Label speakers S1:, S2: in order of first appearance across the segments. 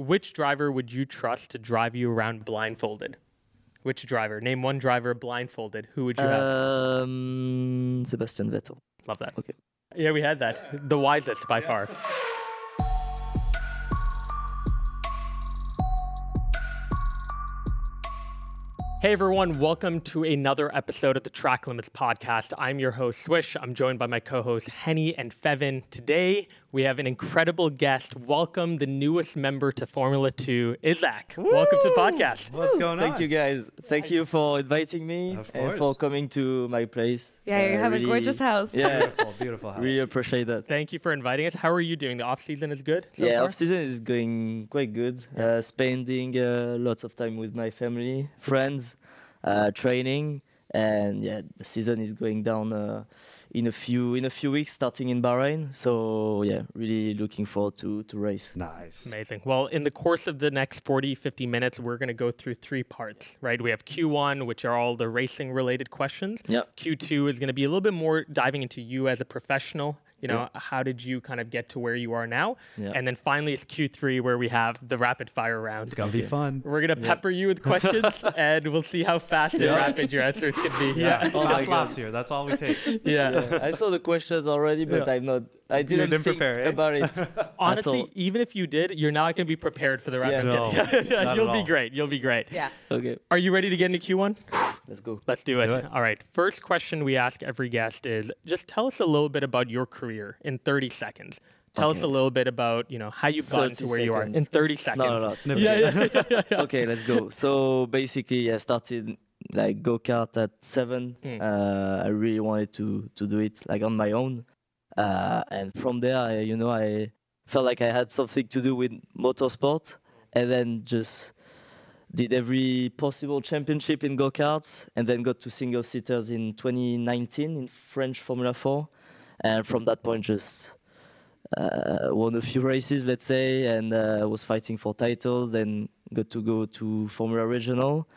S1: which driver would you trust to drive you around blindfolded? Which driver? Name one driver blindfolded. Who would you have?
S2: Um, Sebastian Vettel.
S1: Love that.
S2: okay.
S1: Yeah, we had that. The wisest by far. Hey everyone, welcome to another episode of the Track Limits podcast. I'm your host, Swish. I'm joined by my co hosts, Henny and Fevin. Today, we have an incredible guest. Welcome the newest member to Formula 2, Isack. Welcome to the podcast.
S3: What's going on?
S2: Thank you guys. Thank you for inviting me and for coming to my place.
S4: Yeah, you
S2: Uh,
S4: have a gorgeous house.
S2: Yeah,
S3: Beautiful, beautiful house.
S2: really appreciate that.
S1: Thank you for inviting us. How are you doing? The off season is good? So
S2: yeah,
S1: far?
S2: off season is going quite good. Uh, spending uh, lots of time with my family, friends, uh, training, and yeah, the season is going down uh, in a few in a few weeks, starting in Bahrain. So yeah, really looking forward to to race.
S3: Nice.
S1: Amazing. Well, in the course of the next 40, 50 minutes, we're going to go through three parts, right? We have Q1, which are all the racing related questions.
S2: Yep.
S1: Q2 is going to be a little bit more diving into you as a professional. You know, how did you kind of get to where you are now?
S2: Yeah.
S1: And then finally, it's Q3 where we have the rapid fire round.
S3: It's gonna be fun.
S1: We're going to pepper you with questions and we'll see how fast and rapid your answers can be. Yeah.
S2: Oh my God.
S3: here. That's all we take.
S1: Yeah.
S2: Yeah, I saw the questions already, but
S3: Yeah.
S2: I'm not. I didn't,
S3: didn't
S2: think
S3: prepare, eh?
S2: about it.
S1: Honestly, even if you did, you're not going to be prepared for the rapid
S3: No,
S1: fire. You'll be great. You'll be great.
S4: Yeah.
S2: Okay,
S1: Are you ready to get into Q1?
S2: let's go.
S1: Let's do it.
S3: Do it.
S1: All right. First question we ask every guest is just tell us a little bit about your career in 30 seconds. Tell us a little bit about, you know, how you've gotten to
S2: 30
S1: where you are in 30 seconds.
S2: not a lot.
S3: Snippet.
S1: Yeah, yeah, yeah, yeah, yeah.
S2: okay, let's go. So basically, I started like go kart at seven.
S1: Mm.
S2: Uh, I really wanted to to do it like on my own, uh, and from there, I, you know, I felt like I had something to do with motorsport, and then just did every possible championship in go karts, and then got to single seaters in 2019 in French Formula Four, and from that point, just uh, won a few races, let's say, and uh, was fighting for title. Then got to go to Formula Regional,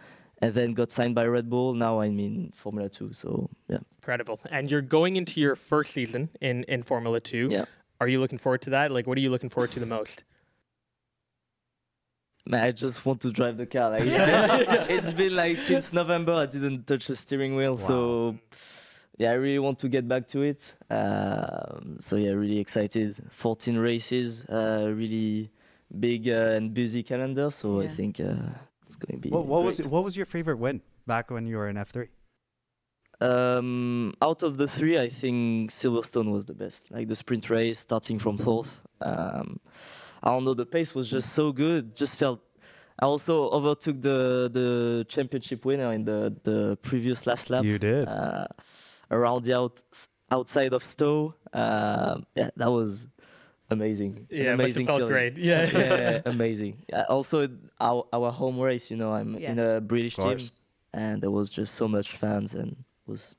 S2: and then got signed by Red Bull. Now I'm in Formula Two. So yeah,
S1: Incredible. And you're going into your first season in, in Formula 2.
S2: Yeah.
S1: Are you looking forward to that? Like, what are you looking forward to the most?
S2: man, I just want to drive the car. Like, it's, been, it's been like since November I didn't touch the steering wheel. So yeah, I really want to get back to it. Um, so yeah, really excited. 14 races, uh, really big uh, and busy calendar. So I think uh, it's going to be.
S3: What, what was
S2: great.
S3: what was your favorite win back when you were in F three?
S2: Um, out of the three, I think Silverstone was the best. Like the sprint race, starting from fourth. Um, I don't know, the pace was just so good. Just felt. I also overtook the the championship winner in the the previous last lap.
S3: You did.
S2: Uh, around the out, outside of Stowe. Um yeah, that was amazing. An
S1: Yeah, it must have
S2: amazing
S1: felt
S2: feeling.
S1: great. Yeah.
S2: yeah, amazing. Yeah, also, our our home race. You know, I'm in a British team and there was just so much fans and it was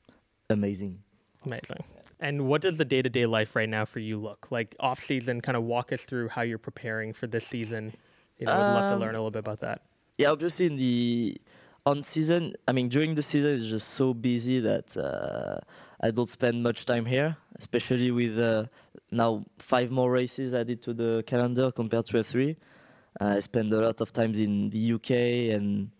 S2: amazing.
S1: Amazing. And what does the day to day life right now for you look like? Off season, kind of walk us through how you're preparing for this season. You know, I'd love to
S2: Um,
S1: learn a little bit about that.
S2: Yeah, obviously in the on season, I mean during the season it's just so busy that uh, I don't spend much time here, especially with uh, now five more races added to the calendar compared to F3. Uh, I spend a lot of times in the UK and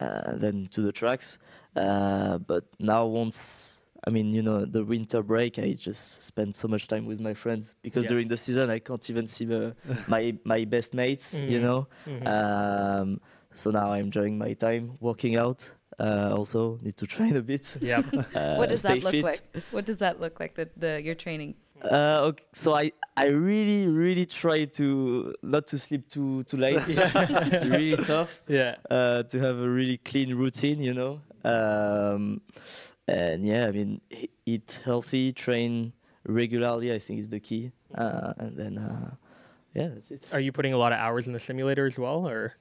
S2: uh, then to the tracks. Uh, but now once I mean, you know, the winter break, I just spend so much time with my friends because
S1: Yeah.
S2: during the season I can't even see the, my my best mates, you
S1: Mhm.
S2: know.
S1: Mhm.
S2: Um, so now I'm enjoying my time working out. Uh, also need to train a bit.
S1: Yep.
S2: Uh,
S4: what does that look
S2: fit.
S4: like? What does that look like? The the your training.
S2: Uh, okay, so I, I really really try to not to sleep too too late. it's really tough
S1: Yeah.
S2: uh, to have a really clean routine, you know. Um, and yeah, I mean, eat healthy, train regularly. I think is the key. Uh, and then uh, yeah, that's it.
S1: Are you putting a lot of hours in the simulator as well, or?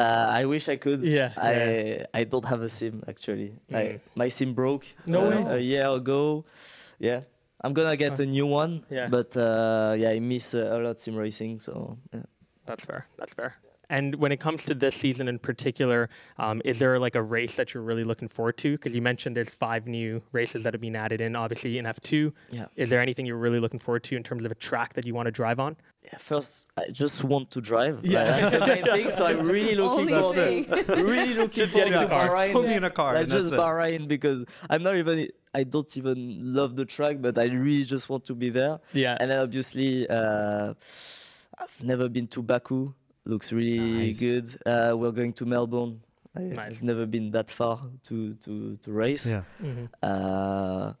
S2: Uh, I wish I could.
S1: Yeah,
S2: I
S1: yeah.
S2: I don't have a sim actually. I,
S1: Mm.
S2: my sim broke.
S1: No
S2: uh,
S1: way.
S2: A year ago. Yeah, I'm gonna get
S1: Oh.
S2: a new one.
S1: Yeah.
S2: But uh, yeah, I miss uh, a lot sim racing. So yeah.
S1: That's fair. That's fair. And when it comes to this season in particular, um, is there like a race that you're really looking forward to? Because you mentioned there's five new races that have been added in, obviously in F2.
S2: Yeah.
S1: Is there anything you're really looking forward to in terms of a track that you want to drive on?
S2: Yeah, first, I just want to drive.
S1: Yeah.
S2: Like, that's the main thing. So I'm really looking
S4: Only
S2: forward to
S4: thing.
S2: really looking
S1: Just
S2: forward
S1: in
S2: to
S1: a car.
S2: Bahrain.
S3: Put me in a car.
S2: Like
S3: and that's
S2: just
S3: it.
S2: Bahrain because I'm not even I don't even love the track, but I really just want to be there.
S1: Yeah.
S2: And then obviously, uh, I've never been to Baku. Looks really
S3: Nice.
S2: good. Uh, we're going to Melbourne. I-
S1: Nice.
S2: I've never been that far to to to race.
S3: Yeah.
S1: Mhm.
S2: Uh,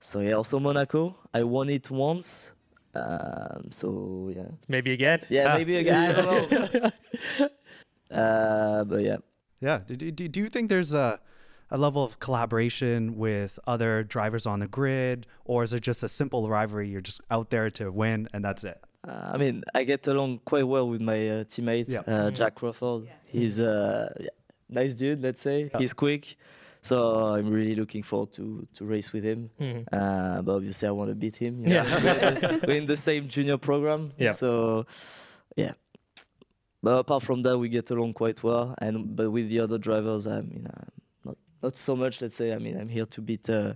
S2: so yeah, also Monaco. I won it once. Um, so yeah,
S1: Maybe again.
S2: yeah,
S3: Ah.
S2: maybe again. I don't know. uh, but yeah,
S3: Yeah. Do, do, do you think there's a, a level of collaboration with other drivers on the grid, or is it just a simple rivalry? You're just out there to win, and that's it.
S2: Uh, I mean, I get along quite well with my uh, teammate
S3: Yeah.
S2: uh,
S1: Mhm.
S2: Jak Crawford. He's a yeah, nice dude, let's say. He's quick, so I'm really looking forward to to race with him.
S1: Mhm.
S2: Uh, but obviously, I want to beat him. you know.
S1: Yeah.
S2: we're in the same junior program.
S1: Yeah.
S2: So, yeah. But apart from that, we get along quite well. And but with the other drivers, I mean, uh, not not so much. Let's say. I mean, I'm here to beat uh,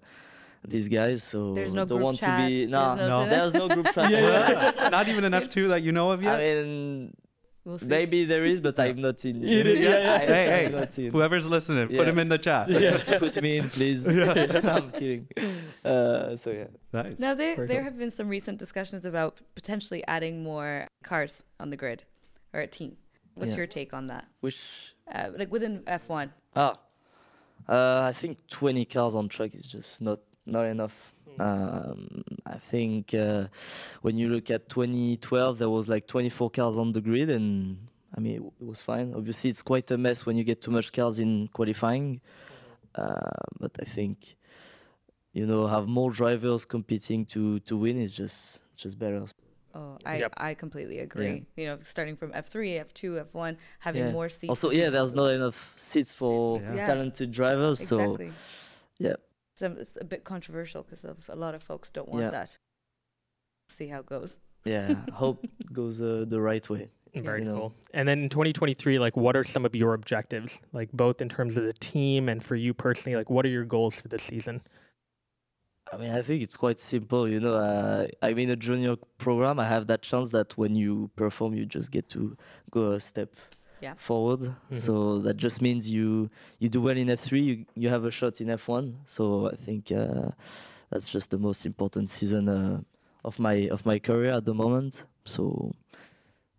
S2: these guys. So
S4: There's no
S2: don't
S4: group
S2: want
S4: chat.
S2: to be. No,
S4: There's
S3: no-
S2: there's no group chat.
S3: Not even an F2 that you know of yet.
S2: I
S3: yet.
S2: mean,
S4: We'll see.
S2: maybe there is, but I'm not in.
S1: You did- yeah, yeah.
S3: Hey, hey,
S2: not in.
S3: whoever's listening, put
S2: Yeah.
S3: him in the chat.
S2: Put me in, please. I'm kidding. Uh, so yeah.
S3: Nice.
S4: Now there
S1: Very
S4: there
S1: cool.
S4: have been some recent discussions about potentially adding more cars on the grid or a team. What's
S2: Yeah.
S4: your take on that?
S2: Which
S4: Uh, like within F1.
S2: Ah, uh, I think 20 cars on track is just not not enough. Um, I think uh, when you look at 2012, there was like 24 cars on the grid, and I mean it, it was fine. Obviously, it's quite a mess when you get too much cars in qualifying. Uh, but I think you know have more drivers competing to to win is just just better.
S4: Oh, I,
S1: Yep.
S4: I completely agree. You know, starting from F3, F2, F1, having
S2: Yeah.
S4: more seats.
S2: Also, yeah, there's not enough seats for
S3: Yeah.
S4: Yeah.
S2: talented drivers, so yeah.
S4: So it's a bit controversial because a lot of folks don't want
S2: Yeah.
S4: that. See how it goes.
S2: yeah, hope goes uh, the right way.
S1: Very
S2: You know.
S1: cool. And then in 2023, like, what are some of your objectives, like both in terms of the team and for you personally? Like, what are your goals for this season?
S2: I mean, I think it's quite simple. You know, uh, I'm in a junior program. I have that chance that when you perform, you just get to go a step
S4: Yeah.
S2: forward.
S1: Mhm.
S2: So that just means you you do well in F3, you, you have a shot in F1. So I think uh, that's just the most important season uh, of my of my career at the moment. So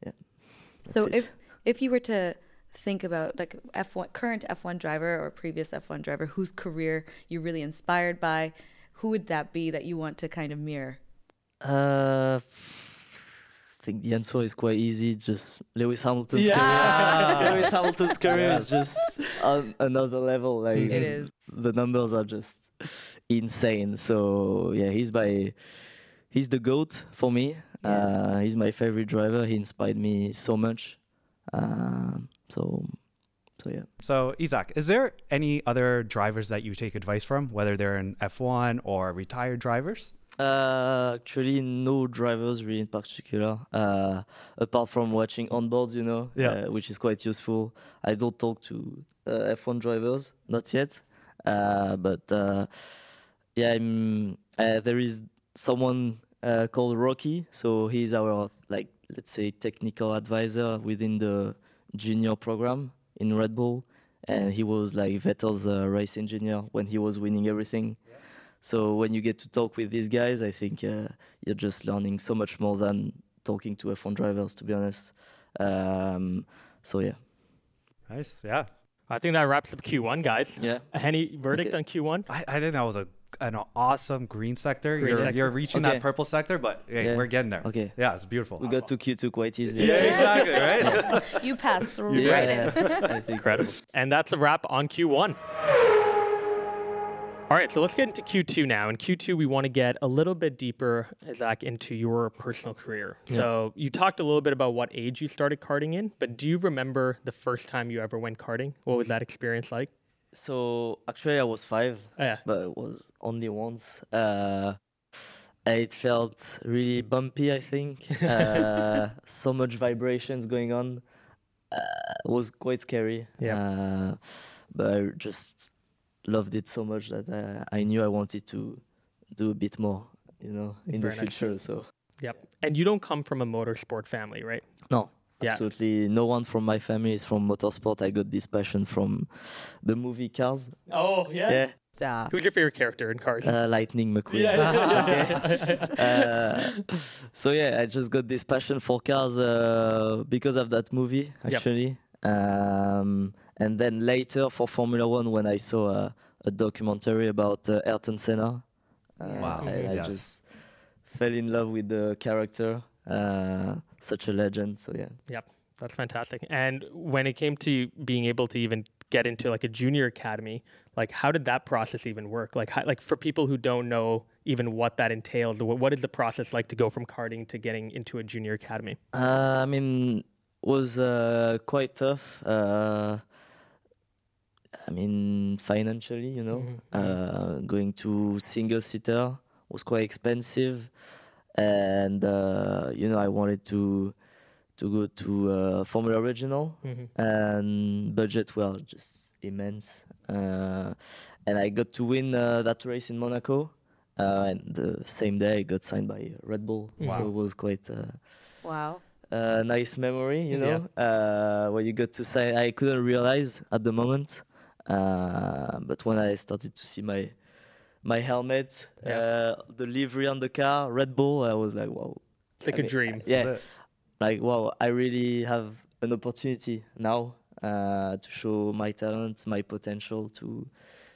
S2: yeah. that's
S4: So
S2: it.
S4: if if you were to think about like F1 current F1 driver or previous F1 driver whose career you're really inspired by, who would that be that you want to kind of mirror?
S2: Uh, I think the answer is quite easy. Just Lewis Hamilton's
S1: Yeah.
S2: career. Lewis Hamilton's career is just on another level. Like
S4: It is.
S2: the numbers are just insane. So yeah, he's by he's the goat for me.
S4: Yeah.
S2: Uh, he's my favorite driver. He inspired me so much. Um, so so yeah.
S3: So, Isack, is there any other drivers that you take advice from, whether they're in F1 or retired drivers?
S2: Uh, actually, no drivers really in particular. Uh, apart from watching on onboards, you know,
S3: Yeah.
S2: uh, which is quite useful. I don't talk to uh, F1 drivers, not yet. Uh, but uh, yeah, I'm, uh, there is someone uh, called Rocky. So he's our like let's say technical advisor within the junior program in Red Bull, and he was like Vettel's uh, race engineer when he was winning everything. So when you get to talk with these guys, I think uh, you're just learning so much more than talking to F1 drivers, to be honest. Um, so yeah,
S3: Nice. Yeah.
S1: I think that wraps up Q1, guys.
S2: yeah.
S1: Any verdict
S2: Okay.
S1: on Q1?
S3: I, I think that was a an awesome green sector.
S1: Green
S3: you're,
S1: sector.
S3: you're reaching
S2: Okay.
S3: that purple sector, but hey,
S2: Yeah.
S3: we're getting there.
S2: Okay.
S3: Yeah, it's beautiful.
S2: We got to Q2 quite easy.
S3: Yeah, exactly, right?
S4: You pass through right
S2: Yeah,
S4: in.
S2: I.
S1: Incredible. And that's a wrap on Q1. All right, so let's get into Q2 now. In Q2, we want to get a little bit deeper, Zach, into your personal career. So you talked a little bit about what age you started karting in, but do you remember the first time you ever went karting? What was that experience like?
S2: So actually, I was five,
S1: Oh, yeah.
S2: but it was only once. Uh, it felt really bumpy. I think uh, so much vibrations going on. Uh, it was quite scary.
S1: Yeah.
S2: Uh, but I just loved it so much that uh, I knew I wanted to do a bit more, you know, in
S1: Very
S2: the
S1: nice.
S2: future. So
S1: Yep. And you don't come from a motorsport family, right?
S2: no,
S1: Yeah.
S2: absolutely no one from my family is from motorsport. I got this passion from the movie Cars.
S1: Oh, yeah.
S2: Yeah,
S4: Stop.
S1: Who's your favorite character in Cars?
S2: uh, Lightning McQueen. uh, so yeah, I just got this passion for cars uh, because of that movie,
S1: Yep.
S2: actually. Um, and then later for Formula One, when I saw a, a documentary about uh, Ayrton Senna, uh,
S3: Wow.
S2: I, I
S3: Yes.
S2: just fell in love with the character. Uh, such a legend. So yeah.
S1: Yep, that's fantastic. And when it came to being able to even get into like a junior academy, like how did that process even work? Like, how, like for people who don't know even what that entails, what, what is the process like to go from karting to getting into a junior academy?
S2: Uh, I mean, was uh, quite tough. Uh, I mean, financially, you know,
S1: Mhm.
S2: uh, going to single seater was quite expensive, and uh, you know, I wanted to to go to uh, Formula Regional,
S1: Mm-hmm.
S2: and budget were just immense. Uh, and I got to win uh, that race in Monaco. Uh, and the same day, I got signed by Red Bull,
S1: Wow.
S2: so it was quite. Uh,
S4: Wow.
S2: uh, nice memory, you
S1: Yeah.
S2: know. Uh, when you got to say, I couldn't realize at the moment, uh, but when I started to see my my helmet,
S1: Yeah.
S2: uh, the livery on the car, Red Bull, I was like, wow.
S1: It's like
S2: I
S1: a
S2: mean,
S1: dream.
S2: Yeah, like wow, I really have an opportunity now uh, to show my talent, my potential to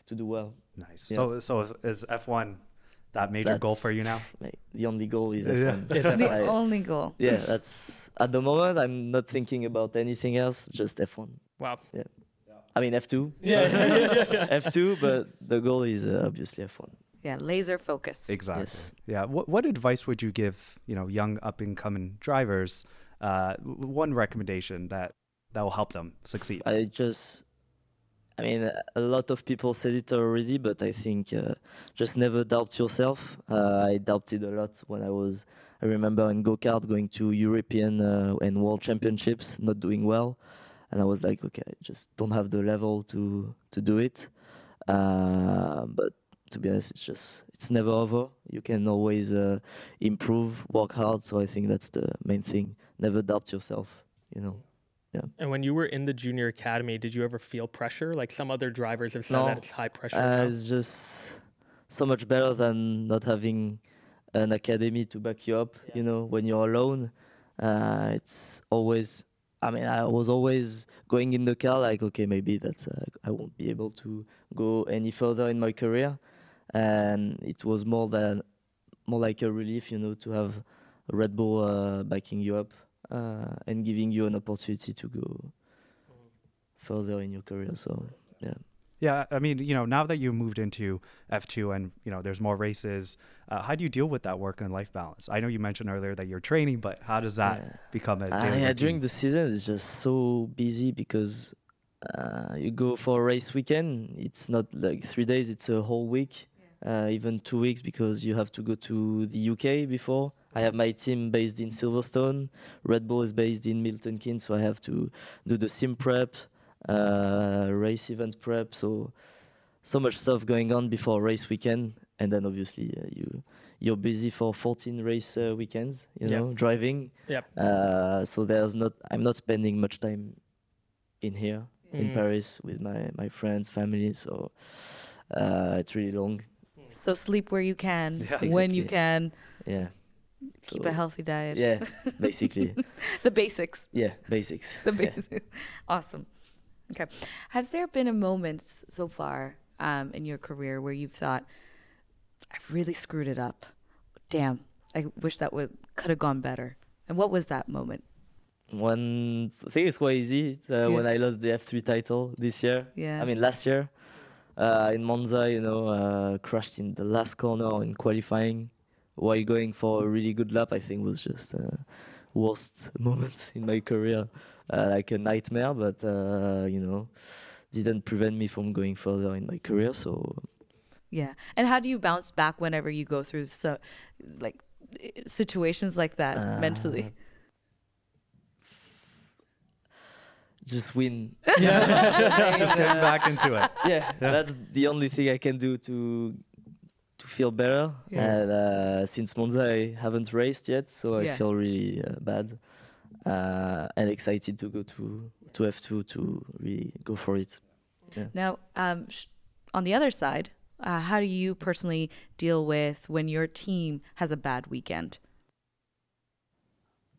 S2: to do well.
S3: Nice.
S2: Yeah.
S3: So, so is F1 that major goal for you now?
S2: The only goal is F1.
S1: Is F1.
S4: The
S2: I-
S4: only goal.
S2: yeah, that's at the moment. I'm not thinking about anything else, just F1.
S1: Wow.
S2: I mean F2.
S1: Yeah.
S2: F2, but the goal is uh, obviously F1.
S4: Yeah, laser focus.
S3: Exactly.
S2: Yes.
S3: Yeah. What what advice would you give you know young up and coming drivers? Uh, one recommendation that that will help them succeed.
S2: I just, I mean, a lot of people said it already, but I think uh, just never doubt yourself. Uh, I doubted a lot when I was, I remember in go kart going to European uh, and World Championships, not doing well. And I was like, okay, I just don't have the level to, to do it. Uh, but to be honest, it's just, it's never over. You can always uh, improve, work hard. So I think that's the main thing. Never doubt yourself, you know. Yeah.
S1: And when you were in the junior academy, did you ever feel pressure? Like some other drivers have said
S2: No.
S1: that it's high pressure.
S2: Uh, it's just so much better than not having an academy to back you up.
S1: Yeah.
S2: You know, when you're alone, uh, it's always. I mean, I was always going in the car like, okay, maybe that's uh, I won't be able to go any further in my career, and it was more than more like a relief, you know, to have Red Bull uh, backing you up uh, and giving you an opportunity to go further in your career. So yeah.
S3: Yeah, I mean, you know, now that you moved into F2 and, you know, there's more races, uh, how do you deal with that work and life balance? I know you mentioned earlier that you're training, but how does that
S2: Yeah.
S3: become a
S2: Uh, yeah, during the season, it's just so busy because uh, you go for a race weekend. It's not like three days; it's a whole week, uh, even two weeks because you have to go to the UK before. I have my team based in Silverstone. Red Bull is based in Milton Keynes, so I have to do the sim prep, uh, race event prep. So so much stuff going on before race weekend, and then obviously uh, you you're busy for 14 race uh, weekends. You
S1: Yeah.
S2: know, driving.
S1: Yep.
S2: Uh, so there's not. I'm not spending much time in here in
S1: Mm.
S2: Paris with my my friends, family. So uh, it's really long.
S4: So sleep where you can,
S3: Yeah.
S4: when you can,
S2: Yeah.
S4: keep
S2: So,
S4: a healthy diet.
S2: Yeah, basically.
S4: the basics.
S2: yeah, basics.
S4: The
S2: Yeah.
S4: basics. awesome. Okay. Has there been a moment so far um, in your career where you've thought, "I've really screwed it up? Damn, I wish that would could have gone better. And what was that moment?
S2: One I think it's quite easy. Uh, When I lost the F3 title this year.
S4: Yeah.
S2: I mean last year. Uh, in Monza, you know, uh, crashed in the last corner in qualifying while going for a really good lap. I think was just uh, worst moment in my career, uh, like a nightmare. But uh, you know, didn't prevent me from going further in my career. So
S4: Yeah. And how do you bounce back whenever you go through so like situations like that
S2: Uh,
S4: mentally?
S2: just win.
S3: Yeah, just getting back into it.
S2: yeah, that's the only thing I can do to to feel better.
S3: Yeah.
S2: And uh, since Monza, I haven't raced yet, so I
S4: Yeah.
S2: feel really uh, bad uh, and excited to go to to F2 to really go for it.
S4: Now, um, sh- on the other side, uh, how do you personally deal with when your team has a bad weekend?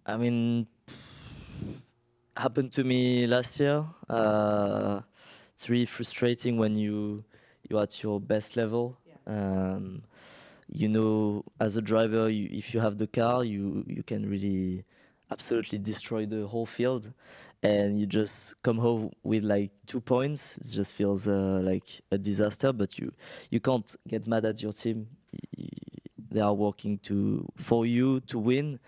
S2: I mean, happened to me last year. Uh, it's really frustrating when you you're at your best level. Um, you know, as a driver, you, if you have the car, you you can really absolutely destroy the whole field, and you just come home with like two points. It just feels uh, like a disaster. But you you can't get mad at your team. They are working to for you to win.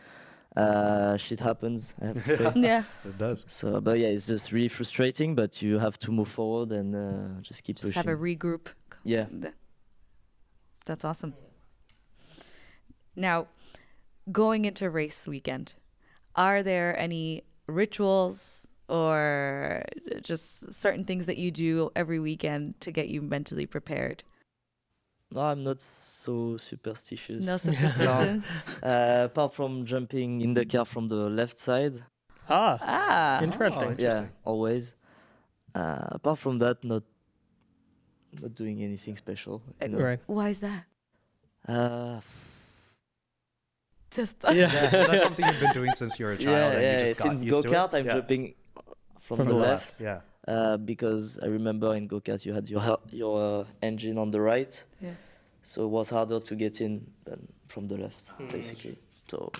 S2: Uh, shit happens. I have to say.
S4: yeah.
S3: It does.
S2: So, but yeah, it's just really frustrating. But you have to move forward and uh, just keep
S4: Just
S2: pushing.
S4: have a regroup.
S2: yeah.
S4: Th- That's awesome. Now, going into race weekend, are there any rituals or just certain things that you do every weekend to get you mentally prepared?
S2: No, I'm not so superstitious.
S4: No superstition.
S2: Uh, apart from jumping in the car from the left side.
S1: Ah,
S4: ah,
S1: interesting.
S3: Oh,
S2: Yeah, always. Uh, apart from that, not not doing anything special. you know.
S1: Right.
S4: why is that?
S2: Uh,
S4: Just
S3: Yeah, that's something you've been doing since you were a child.
S2: yeah,
S3: and
S2: yeah.
S3: you just
S2: Since go
S3: to
S2: kart, I'm
S3: Yeah.
S2: jumping from,
S1: From
S2: the,
S1: the
S2: left.
S3: Yeah.
S2: uh, because I remember in go kart you had your your uh, engine on the right,
S4: Yeah.
S2: so it was harder to get in than from the left, basically. So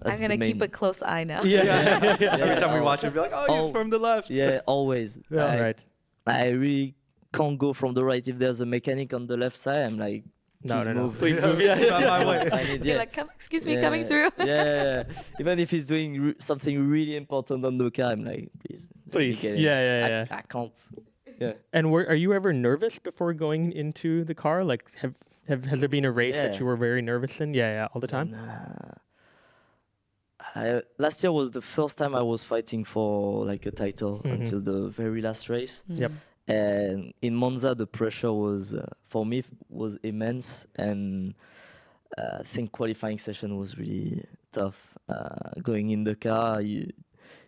S2: that's
S4: I'm gonna
S2: the
S4: keep a close eye now.
S3: Yeah. Every
S2: Yeah,
S3: time we
S2: al-
S3: watch it, be like, oh, he's
S2: al-
S3: from the left.
S2: Yeah, always.
S3: Yeah.
S2: I,
S1: right.
S2: I really can't go from the right if there's a mechanic on the left side. I'm like,
S1: No,
S2: please
S1: no, no.
S2: move.
S1: Please move. Yeah,
S3: Not
S1: yeah.
S3: my way.
S2: I need,
S4: You're
S2: yeah.
S4: like, Come, excuse me,
S2: Yeah,
S4: coming through.
S2: yeah, yeah, yeah. Even if he's doing re- something really important on the car, I'm like, please,
S1: Please.
S2: get
S1: Yeah,
S2: in.
S1: yeah,
S2: I,
S1: yeah.
S2: I can't. Yeah.
S1: And were, are you ever nervous before going into the car? Like, have, have has there been a race that you were very nervous in? Yeah, yeah, all the time.
S2: And, uh, I, last year was the first time I was fighting for like a title
S1: Mhm.
S2: until the very last race.
S1: Yep.
S2: And in Monza, the pressure was uh, for me was immense, and uh, I think qualifying session was really tough. Uh, going in the car, you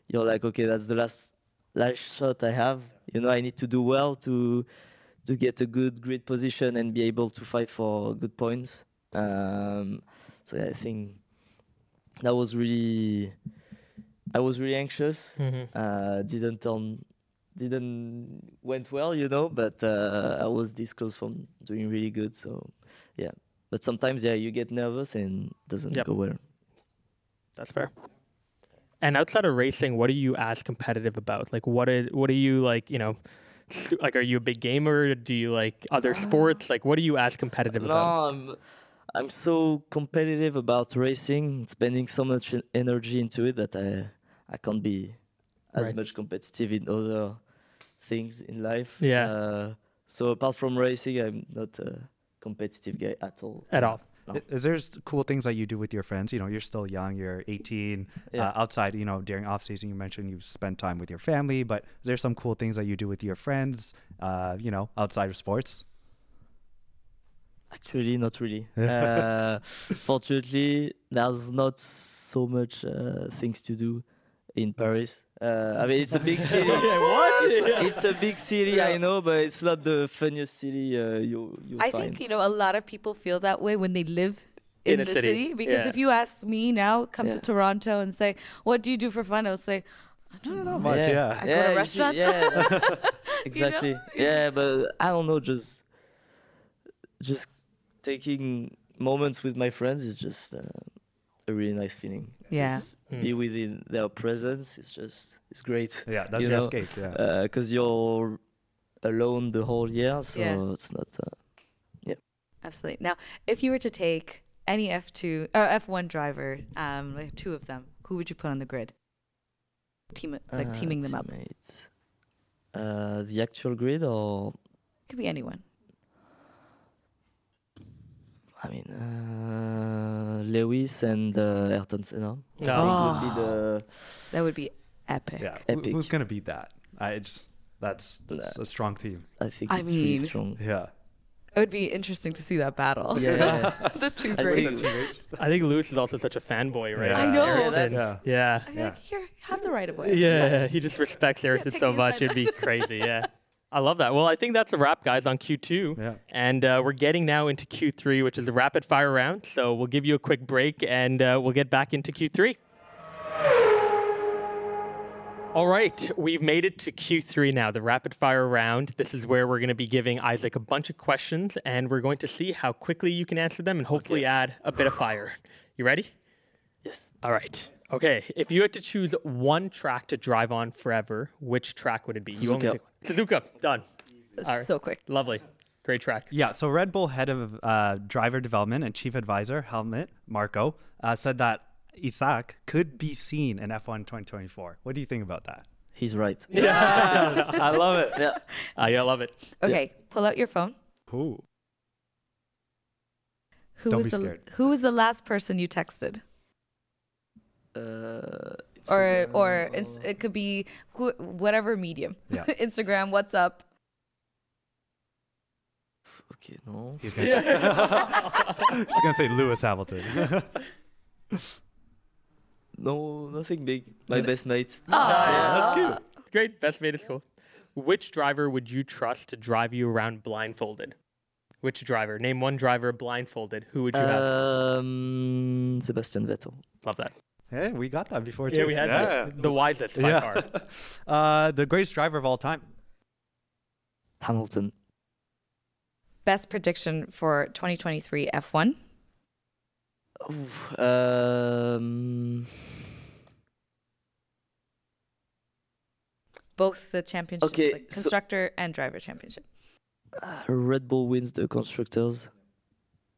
S2: you're like, okay, that's the last last shot I have. You know, I need to do well to to get a good grid position and be able to fight for good points. Um, so yeah, I think that was really I was really anxious.
S1: Mhm.
S2: Uh, didn't turn didn't went well, you know, but uh, I was this close from doing really good. So yeah, but sometimes yeah, you get nervous and doesn't
S1: Yep.
S2: go well.
S1: That's fair. And outside of racing, what are you as competitive about? Like, what are what are you like? You know, like, are you a big gamer? Do you like other sports? Like, what are you as competitive
S2: No,
S1: about?
S2: I'm I'm so competitive about racing, spending so much energy into it that I I can't be as
S1: Right.
S2: much competitive in other things in life.
S1: Yeah.
S2: Uh, so apart from racing, I'm not a competitive guy at all.
S1: At all?
S2: No.
S3: Is there cool things that you do with your friends? You know, you're still young, you're 18.
S2: Yeah.
S3: Uh, outside, you know, during off season, you mentioned you spend time with your family, but is there some cool things that you do with your friends, uh, you know, outside of sports?
S2: Actually, not really. uh, fortunately, there's not so much uh, things to do in Paris. Uh, I mean, it's a big city.
S1: what?
S2: It's, it's a big city, I know, but it's not the funniest city uh, you you
S4: I
S2: find.
S4: think you know a lot of people feel that way when they live in,
S1: In
S4: the
S1: city,
S4: city, because
S1: yeah.
S4: if you ask me now, come to Toronto and say, "What do you do for fun?" I'll say, "I don't know."
S3: much, yeah.
S4: I go to
S2: you see-
S4: restaurants.
S2: yeah, that's- exactly. Yeah, but I don't know. Just, just taking moments with my friends is just uh, a really nice feeling.
S4: Yeah.
S2: Just
S1: Mm.
S2: be within their presence. It's just, it's great.
S3: Yeah, that's
S2: You
S3: your
S2: know,
S3: escape. Yeah.
S2: Because you're alone the whole year, so
S4: Yeah.
S2: it's not. Uh,
S4: Absolutely. Now, if you were to take any F two or F one driver, um, like two of them, who would you put on the grid? Team like
S2: uh,
S4: teaming them up.
S2: teammates. Uh, the actual grid, or
S4: Could be anyone.
S2: I mean, uh, Lewis and uh, Ayrton Senna.
S1: No.
S2: I think would be the
S4: That would be epic.
S3: Yeah.
S2: Epic.
S3: who's gonna beat that? I just that's, that's a strong team.
S2: I think
S4: I
S2: it's really strong.
S3: Yeah.
S4: It would be interesting to see that battle.
S2: Yeah,
S4: the two
S2: I
S4: greats.
S2: think
S1: I think Lewis is also such a fanboy, right?
S3: Yeah. I
S4: know.
S1: Ayrton.
S2: Yeah,
S1: yeah.
S4: I'm
S3: Yeah.
S4: like, here, have the right of way.
S1: Yeah, he just respects Erickson
S4: take
S1: so much. It'd be crazy. Yeah. I love that. Well, I think that's a wrap, guys, on Q2.
S3: Yeah.
S1: And uh, we're getting now into Q3, which is a rapid fire round. So we'll give you a quick break and uh, we'll get back into Q3. All right, we've made it to Q3 now, the rapid fire round. This is where we're going to be giving Isack a bunch of questions and we're going to see how quickly you can answer them and hopefully add a bit of fire. You ready?
S2: yes.
S1: All right. Okay. If you had to choose one track to drive on forever, which track would it be? You only pick. Suzuka. Done. All right.
S4: So quick.
S1: Lovely. Great track.
S3: Yeah, so Red Bull head of uh, driver development and chief advisor Helmut Marko uh, said that Isack could be seen in F1 2024. What do you think about that?
S2: He's right. Yeah.
S3: I love it.
S2: Yeah.
S1: Uh, yeah, I love it.
S4: Okay, pull out your phone.
S3: Ooh.
S4: Who
S3: Don't
S4: was
S3: be
S4: the
S3: scared.
S4: Who was the last person you texted?
S2: Uh, it's,
S4: Or or inst- it could be who, whatever medium.
S3: Yeah.
S4: Instagram, WhatsApp.
S2: okay, no.
S3: He's gonna, say, he's gonna say Lewis Hamilton.
S2: No, nothing big. My best mate.
S1: That's cute. Great. Best mate is cool. Which driver would you trust to drive you around blindfolded? Which driver? Name one driver blindfolded. Who would you have?
S2: Um, Sebastian Vettel.
S1: Love that.
S3: Hey, we got that before too.
S1: Yeah, we had
S3: Yeah.
S1: The, the wisest by
S3: Yeah.
S1: far.
S3: Uh, the greatest driver of all time.
S2: Hamilton.
S4: Best prediction for 2023 F1.
S2: Oof, um,
S4: Both the championship,
S2: Okay,
S4: like
S2: so-
S4: constructor and driver championship.
S2: uh, Red Bull wins the constructors.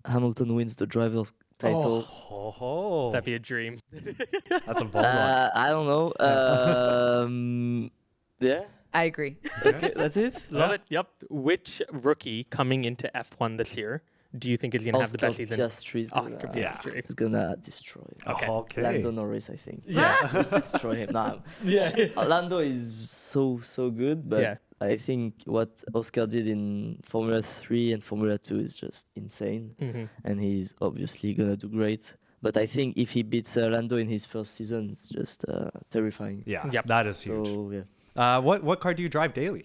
S2: Hamilton wins the drivers title.
S3: Oh, ho.
S1: That'd be a dream.
S3: that's a bold one.
S2: Uh, I don't know. Um, yeah.
S4: I agree.
S2: Okay, that's it.
S1: Love it. Yep. Which rookie coming into F1 this year do you think is going to have the best
S2: Oscar
S1: season?
S2: Piastri is gonna,
S1: Oscar
S3: Yeah.
S1: Piastri.
S2: is gonna destroy.
S1: Okay.
S3: Okay.
S2: Lando Norris, I think.
S1: Yeah.
S2: destroy him. Nah,
S1: yeah.
S2: Lando is so so good, but
S1: Yeah.
S2: I think what Oscar did in Formula Three and Formula Two is just insane,
S1: hmm
S2: and he's obviously gonna do great. But I think if he beats uh, Lando in his first season, it's just uh, terrifying.
S3: Yeah,
S1: Yep.
S3: that is huge.
S2: So yeah,
S3: Uh, what what car do you drive daily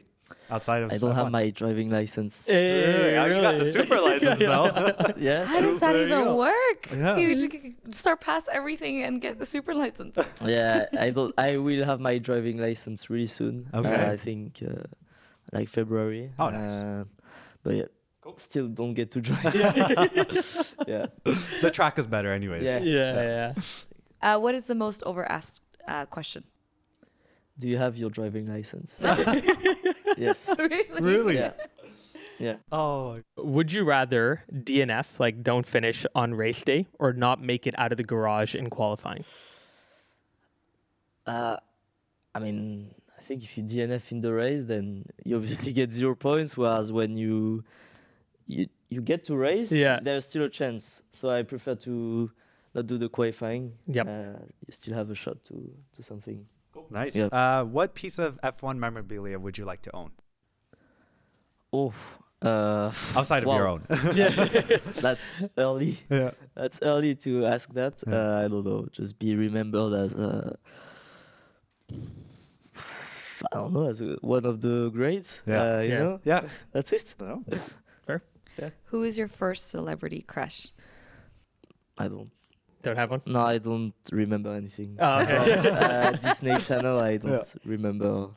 S3: outside of?
S2: I don't have
S3: F1?
S2: my driving license.
S1: Hey,
S3: Yeah, you got the super license though.
S2: yeah,
S4: How does that even
S3: go.
S4: work?
S3: Yeah.
S4: You should start past everything and get the super license.
S2: yeah. I don't. I will have my driving license really soon.
S3: Okay.
S2: Uh, I think uh, like February.
S3: Oh, nice.
S2: Uh, but yeah, still don't get to drive. yeah.
S3: the track is better, anyways.
S2: Yeah.
S1: Yeah, yeah.
S4: Uh, what is the most over asked uh, question?
S2: Do you have your driving license? yes.
S4: really?
S3: Really?
S2: Yeah. Yeah.
S3: Oh,
S1: Would you rather DNF, like don't finish on race day, or not make it out of the garage in qualifying?
S2: Uh, I mean, I think if you DNF in the race, then you obviously get zero points. Whereas when you you you get to race,
S1: Yeah.
S2: there's still a chance. So I prefer to not do the qualifying.
S1: Yep.
S2: Uh, you still have a shot to to something.
S3: nice.
S2: Yeah.
S3: Uh, what piece of F1 memorabilia would you like to own
S2: Oh. Uh,
S3: outside of
S2: wow.
S3: your own?
S2: That's early.
S3: yeah.
S2: That's early to ask that.
S3: Yeah.
S2: Uh, I don't know. Just be remembered as uh, I don't know, as uh, one of the greats.
S3: Yeah.
S2: Uh, you
S1: Yeah.
S2: know,
S3: Yeah.
S2: that's it.
S3: No.
S4: Who is your first celebrity crush?
S2: I don't.
S1: Don't have one.
S2: No, I don't remember anything.
S1: Oh, okay.
S2: From, uh, Disney Channel, I don't remember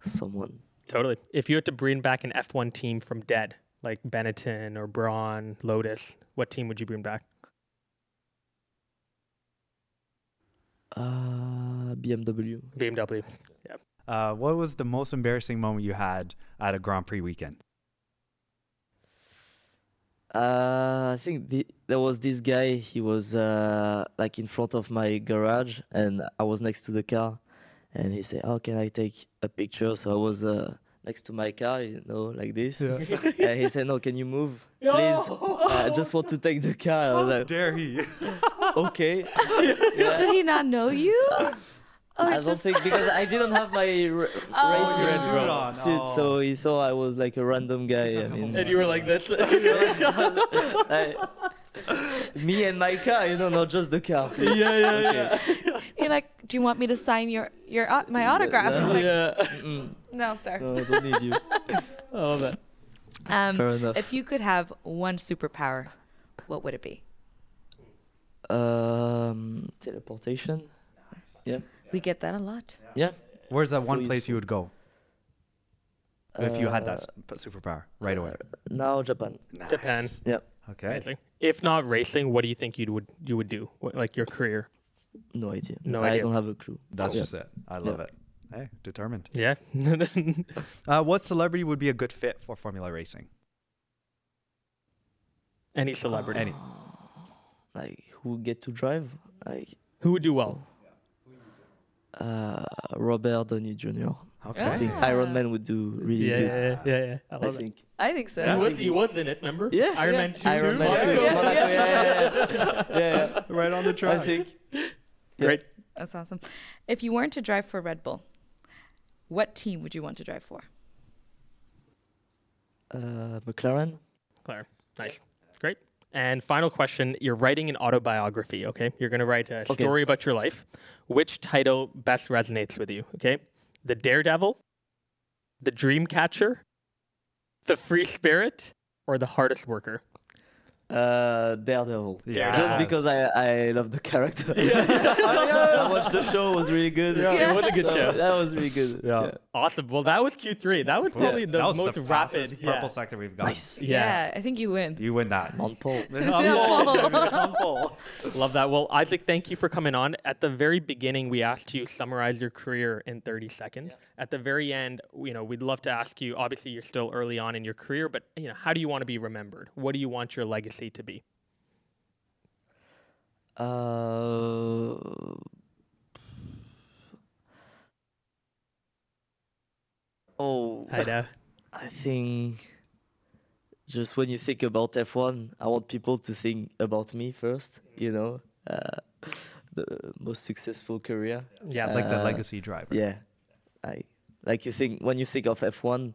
S2: someone.
S1: Totally. If you had to bring back an F1 team from dead, like Benetton or Braun, Lotus, what team would you bring back?
S2: Uh, BMW.
S1: BMW.
S3: Uh, what was the most embarrassing moment you had at a Grand Prix weekend?
S2: Uh, I think the, there was this guy. He was uh, like in front of my garage, and I was next to the car. And he said, "How can I take a picture?" So I was uh, next to my car, you know, like this. Yeah. and he said, "No, can you move, please? I just want to take the car." I was like,
S3: Dare he?
S2: "Okay."
S4: Did he not know you? Oh,
S2: I
S4: it's
S2: don't think because I didn't have my r-
S4: Oh.
S2: racing
S1: Red
S2: suit,
S3: on.
S2: suit,
S3: Oh.
S2: so he thought I was like a random guy. I mean,
S1: And you were like this.
S2: I- me and my car, you know, not just the car.
S1: yeah, yeah, yeah.
S4: You're like, do you want me to sign your your au- my autograph? It's like,
S1: yeah.
S2: Mm,
S4: no, sir.
S2: no, I don't need you.
S1: I love that.
S4: Um,
S2: Fair enough.
S4: if you could have one superpower, what would it be?
S2: Um, teleportation. Yeah,
S4: We get that a lot.
S2: yeah.
S3: Where's that
S2: So
S3: one place you would go if you had that
S2: Uh,
S3: superpower right away?
S2: Now Japan.
S1: Japan.
S3: Nice.
S2: Yeah.
S3: Okay.
S1: Amazing. If not racing, what do you think you would you would do? What, like your career?
S2: No idea.
S1: No
S2: I
S1: idea.
S2: don't have a clue.
S3: That's
S2: Yeah.
S3: just it. I love it. Hey, determined.
S1: Yeah.
S3: Uh, what celebrity would be a good fit for Formula Racing?
S1: Any celebrity.
S3: Any.
S2: Like who would get to drive? Like
S1: Who would do well?
S2: Uh, Robert Downey Jr.
S3: Okay.
S2: I think
S4: Ah.
S2: Iron Man would do really
S1: Yeah,
S2: good.
S1: yeah, yeah, yeah. I
S2: I
S1: love it.
S2: think.
S4: I think so.
S1: He was he was in it. Remember?
S2: Yeah.
S1: Iron
S2: yeah.
S1: Man two.
S2: Iron
S1: too?
S2: Man
S1: Monaco?
S2: two.
S4: Yeah, yeah.
S2: yeah, yeah, yeah. yeah, yeah.
S3: Right on the track.
S2: I think. Yeah.
S1: Great.
S4: That's awesome. If you weren't to drive for Red Bull, what team would you want to drive for?
S2: Uh, McLaren.
S1: Claire. Nice. Great. And final question: You're writing an autobiography. Okay, you're going to write a
S2: Okay.
S1: story about your life. Which title best resonates with you? Okay, the Daredevil, the Dreamcatcher, the Free Spirit, or the Hardest Worker?
S2: Uh, Daredevil.
S3: Yeah.
S2: Just because I I love the character. Yeah. I watched the show. Was really good.
S1: Yeah, it was a good
S2: So
S1: show.
S2: That was really good.
S3: Yeah.
S1: Awesome. Well, that was Q3. That was probably the
S3: was
S1: most
S3: the
S1: rapid.
S3: fastest
S1: yeah.
S3: purple sector we've got.
S2: Nice.
S1: Yeah.
S4: I think you win.
S3: You win that.
S2: On pole.
S1: Love that. Well, Isack, thank you for coming on. At the very beginning, we asked you to summarize your career in 30 seconds. At the very end, you know, we'd love to ask you. Obviously, you're still early on in your career, but you know, how do you want to be remembered? What do you want your legacy to be?
S2: Uh, oh,
S1: I know.
S2: I think just when you think about F1, I want people to think about me first. You know, uh, the most successful career.
S1: Yeah,
S3: Like the
S2: Uh,
S3: legacy driver.
S2: Yeah, I like you think when you think of F1,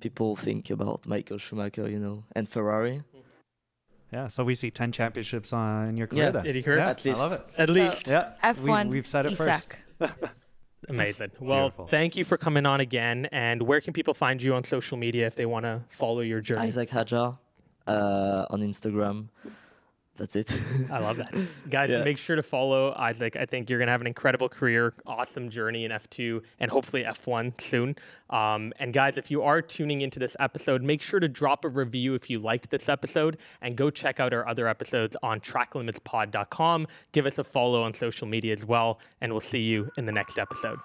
S2: people think about Michael Schumacher, you know, and Ferrari.
S3: Yeah. So we see 10 championships on your career
S2: Yeah.
S3: then.
S1: Did you hear it?
S3: Yeah,
S2: At least.
S3: I love it.
S1: At least.
S3: Yeah.
S4: F1.
S3: We, have said it first.
S1: Amazing. Well,
S3: Beautiful.
S1: thank you for coming on again. And where can people find you on social media if they want to follow your journey?
S2: Isack Hadjar uh, on Instagram. That's it.
S1: I love that. Guys,
S2: Yeah.
S1: make sure to follow Isack. I think you're going to have an incredible career, awesome journey in F2 and hopefully F1 soon. Um, and guys, if you are tuning into this episode, make sure to drop a review if you liked this episode and go check out our other episodes on tracklimitspod.com. Give us a follow on social media as well, and we'll see you in the next episode.